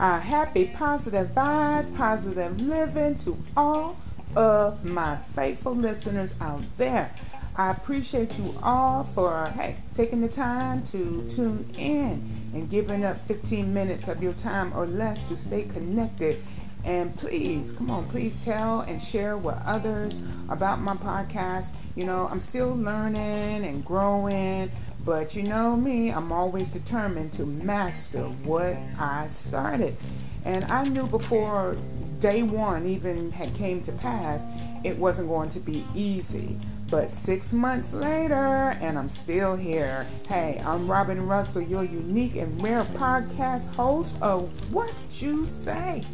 Uh, happy positive vibes, positive living to all of my faithful listeners out there. I appreciate you all for hey taking the time to tune in and giving up 15 minutes of your time or less to stay connected. And please, come on, please tell and share with others about my podcast. You know, I'm still learning and growing, but you know me, I'm always determined to master what I started. And I knew before day one even had came to pass, it wasn't going to be easy. But six months later, and I'm still here. Hey, I'm Robyn Russell, your unique and rare podcast host of What You Say.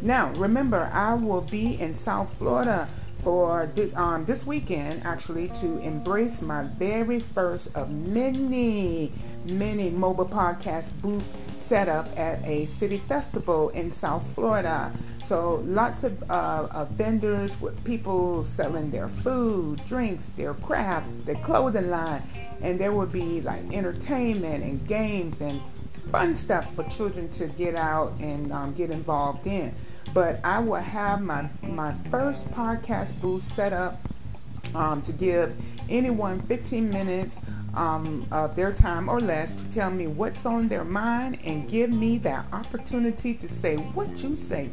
Now, remember, I will be in South Florida for um, this weekend actually to embrace my very first of many, many mobile podcast booth setup at a city festival in South Florida. So lots of, uh, of vendors with people selling their food, drinks, their craft, their clothing line, and there will be like entertainment and games and fun stuff for children to get out and um, get involved in but I will have my my first podcast booth set up um, to give anyone 15 minutes um, of their time or less to tell me what's on their mind and give me that opportunity to say what you say.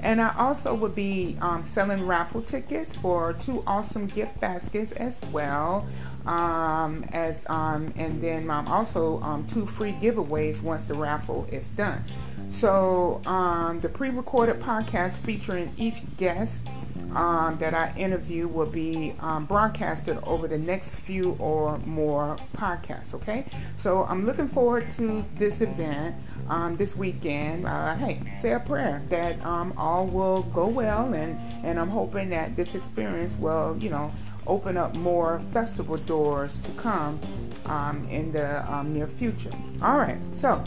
And I also will be um, selling raffle tickets for two awesome gift baskets as well. Um, as um, and then also um, two free giveaways once the raffle is done. So um, the pre-recorded podcast featuring each guest um, that I interview will be um, broadcasted over the next few or more podcasts. Okay, so I'm looking forward to this event um, this weekend. Uh, hey, say a prayer that um, all will go well, and and I'm hoping that this experience will, you know, open up more festival doors to come um, in the um, near future. All right, so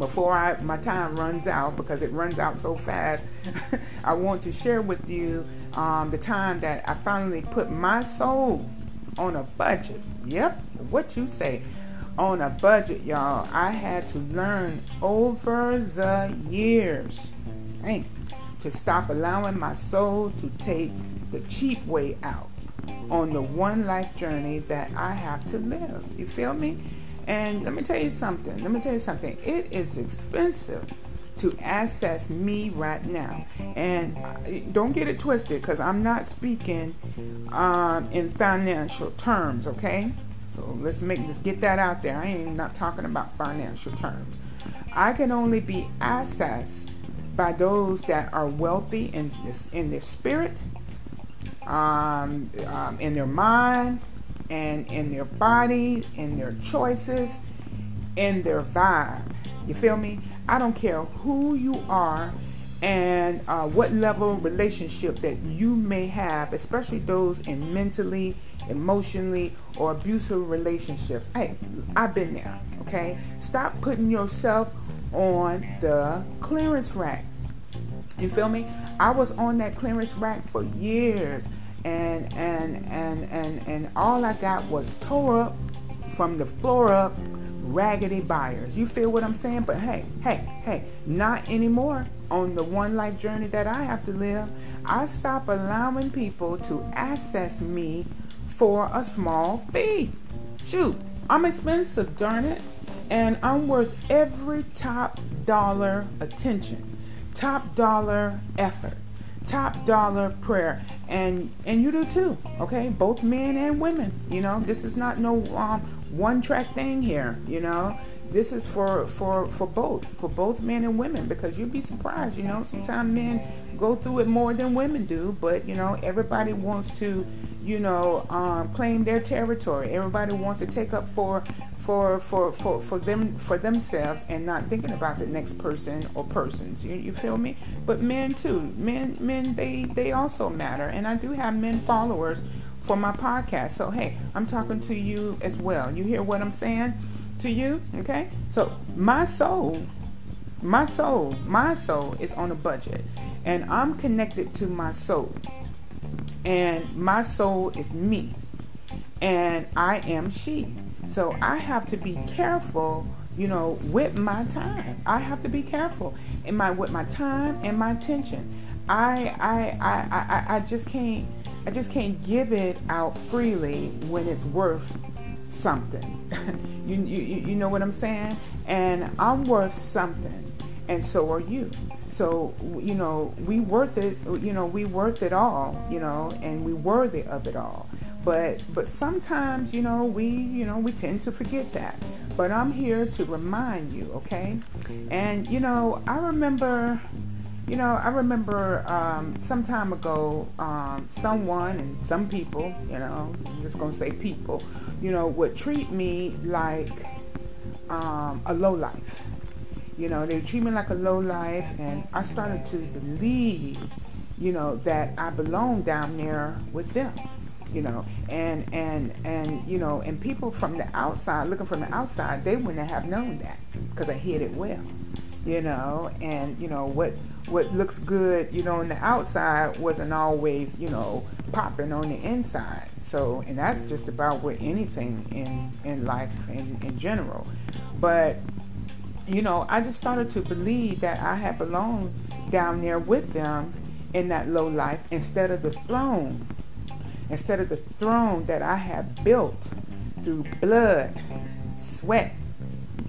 before I, my time runs out because it runs out so fast, I want to share with you um, the time that I finally put my soul on a budget. Yep, what you say. On a budget, y'all. I had to learn over the years to stop allowing my soul to take the cheap way out on the one life journey that I have to live. You feel me? And let me tell you something. Let me tell you something. It is expensive to access me right now. And don't get it twisted because I'm not speaking um, in financial terms, okay? So let's make let's get that out there. I ain't not talking about financial terms. I can only be accessed by those that are wealthy in this in their spirit, um, um, in their mind, and in their body, in their choices, in their vibe. You feel me? I don't care who you are and uh, what level relationship that you may have, especially those in mentally, emotionally, or abusive relationships. Hey, I've been there. Okay, stop putting yourself on the clearance rack. You feel me? I was on that clearance rack for years and and and and and all I got was tore up from the floor up raggedy buyers. You feel what I'm saying? But hey, hey, hey, not anymore. On the one life journey that I have to live, I stop allowing people to access me for a small fee. Shoot, I'm expensive, darn it. And I'm worth every top dollar attention, top dollar effort top dollar prayer. And and you do too okay? Both men and women you know? This is not no um, one track thing here you know? This is for for for both for both men and women because you'd be surprised you know? Sometimes men go through it more than women do but you know everybody wants to you know um, claim their territory. Everybody wants to take up for for for for for them for themselves and not thinking about the next person or persons. You, you feel me? But men too. Men men they they also matter. And i do have men followers for my podcast. So hey i'm talking to you as well. You hear what i'm saying to you? Okay? So my soul my soul my soul is on a budget. And i'm connected to my soul. And my soul is me. And i am she so I have to be careful you know, with my time. I have to be careful in my with my time and my attention. I I I I, I just can't I just can't give it out freely when it's worth something. you, you you know what I'm saying? And I'm worth something, and so are you. So you know we worth it. You know we worth it all. You know, and we worthy of it all. But but sometimes you know we you know we tend to forget that. But I'm here to remind you, okay? And you know I remember. You know, I remember um, some time ago, um, someone and some people, you know, I'm just gonna say people, you know, would treat me like um, a low life. You know, they treat me like a low life, and I started to believe, you know, that I belong down there with them you know and and and you know and people from the outside looking from the outside they wouldn't have known that because i hid it well you know? And you know what what looks good you know on the outside wasn't always you know popping on the inside. So and that's just about with anything in in life in in general. But you know i just started to believe that i had belonged down there with them in that low life instead of the throne instead of the throne that I have built through blood, sweat,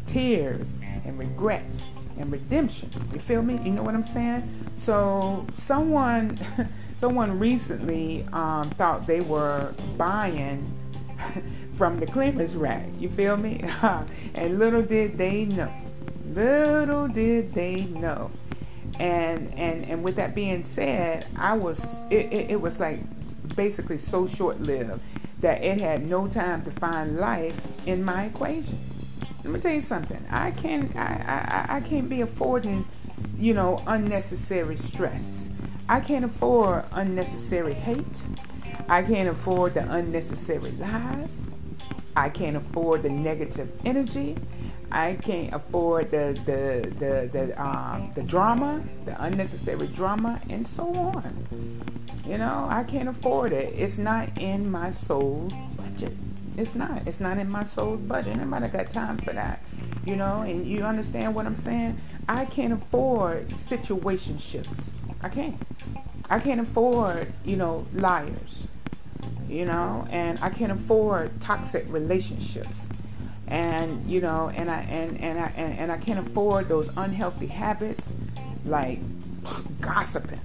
tears, and regrets and redemption. You feel me? You know what I'm saying? So someone, someone recently um, thought they were buying from the clearance rack. You feel me? and little did they know. Little did they know. And and and with that being said, I was it, it, it was like basically so short lived that it had no time to find life in my equation. Let me tell you something. I can't I, I, I can't be affording, you know, unnecessary stress. I can't afford unnecessary hate. I can't afford the unnecessary lies. I can't afford the negative energy. I can't afford the the the the um, the drama, the unnecessary drama, and so on. You know, I can't afford it. It's not in my soul's budget. It's not. It's not in my soul's budget. Nobody got time for that. You know, and you understand what I'm saying? I can't afford situationships. I can't. I can't afford, you know, liars. You know, and I can't afford toxic relationships and you know and i and and i and, and i can't afford those unhealthy habits like gossiping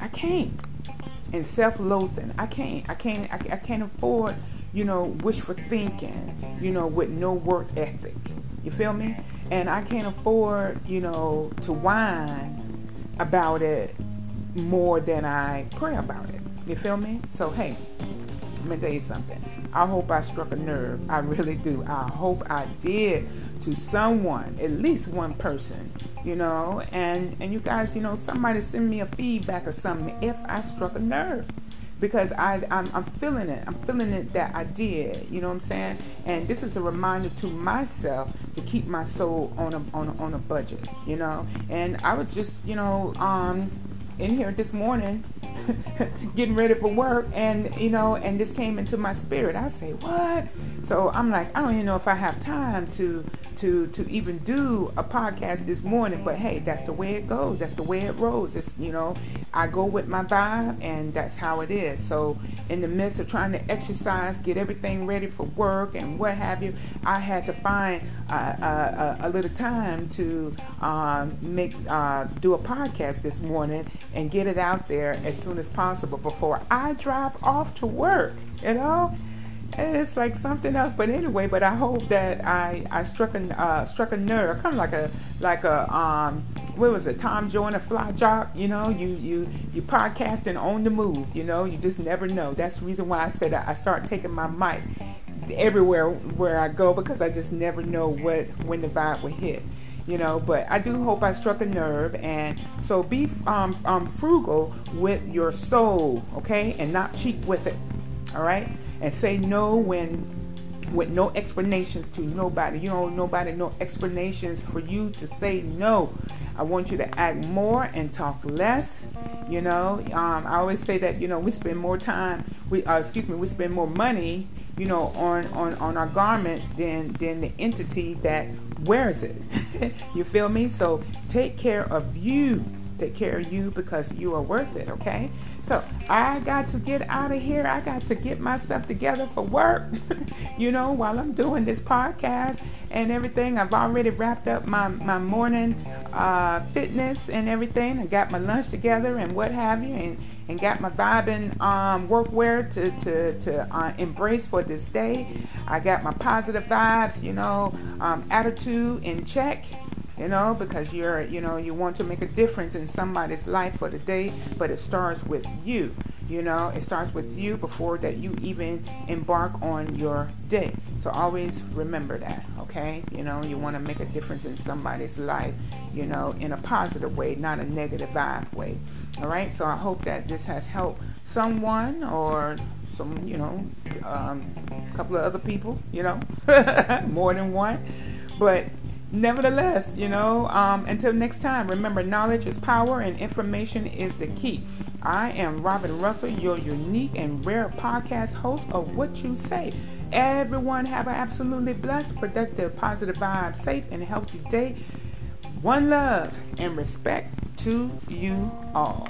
i can't and self-loathing. I can't i can't i, can't afford you know wishful thinking you know with no work ethic. You feel me? And i can't afford you know to whine about it more than i pray about it. You feel me? So hey let me tell you something I hope I struck a nerve. I really do. I hope I did to someone, at least one person, you know. And and you guys, you know, somebody send me a feedback or something if I struck a nerve. Because I, I'm, I'm feeling it. I'm feeling it that I did. You know what I'm saying? And this is a reminder to myself to keep my soul on a, on a, on a budget. You know. And I was just, you know, um, in here this morning getting ready for work and you know and this came into my spirit. I say what? So i'm like i don't even know if i have time to to to even do a podcast this morning but hey that's the way it goes. That's the way it rolls. It's you know i go with my vibe and that's how it is. So in the midst of trying to exercise get everything ready for work and what have you i had to find a little time to um, make uh, do a podcast this morning and get it out there as soon as possible before I drive off to work, you know? And it's like something else, but anyway. But I hope that I, I struck a uh, struck a nerve, kind of like a like a um what was it, Tom Joyner Fly Jock? You know, you you you podcasting on the move. You know, you just never know. That's the reason why I said I start taking my mic everywhere where I go because I just never know what when the vibe will hit you know but i do hope i struck a nerve. And so be um, um, frugal with your soul okay? And not cheap with it all right? And say no when with no explanations to nobody. You know nobody no explanations for you to say no. I want you to act more and talk less. You know, um, I always say that you know we spend more time, we uh, excuse me, we spend more money, you know, on on on our garments than than the entity that wears it. you feel me? So take care of you take care of you because you are worth it, okay? So I got to get out of here. I got to get myself together for work, you know, while I'm doing this podcast and everything. I've already wrapped up my, my morning uh, fitness and everything. I got my lunch together and what have you, and, and got my vibing um, workwear to, to, to uh, embrace for this day. I got my positive vibes, you know, um, attitude in check you know, because you're, you know, you want to make a difference in somebody's life for the day, but it starts with you. You know, it starts with you before that you even embark on your day. So always remember that, okay? You know, you want to make a difference in somebody's life, you know, in a positive way, not a negative vibe way. All right? So I hope that this has helped someone or some, you know, um, a couple of other people, you know, more than one. But nevertheless, you know, um, until next time, remember knowledge is power and information is the key. I am Robyn Russell, your unique and rare podcast host of What You Say. Everyone have an absolutely blessed, productive, positive vibe, safe, and healthy day. One love and respect to you all.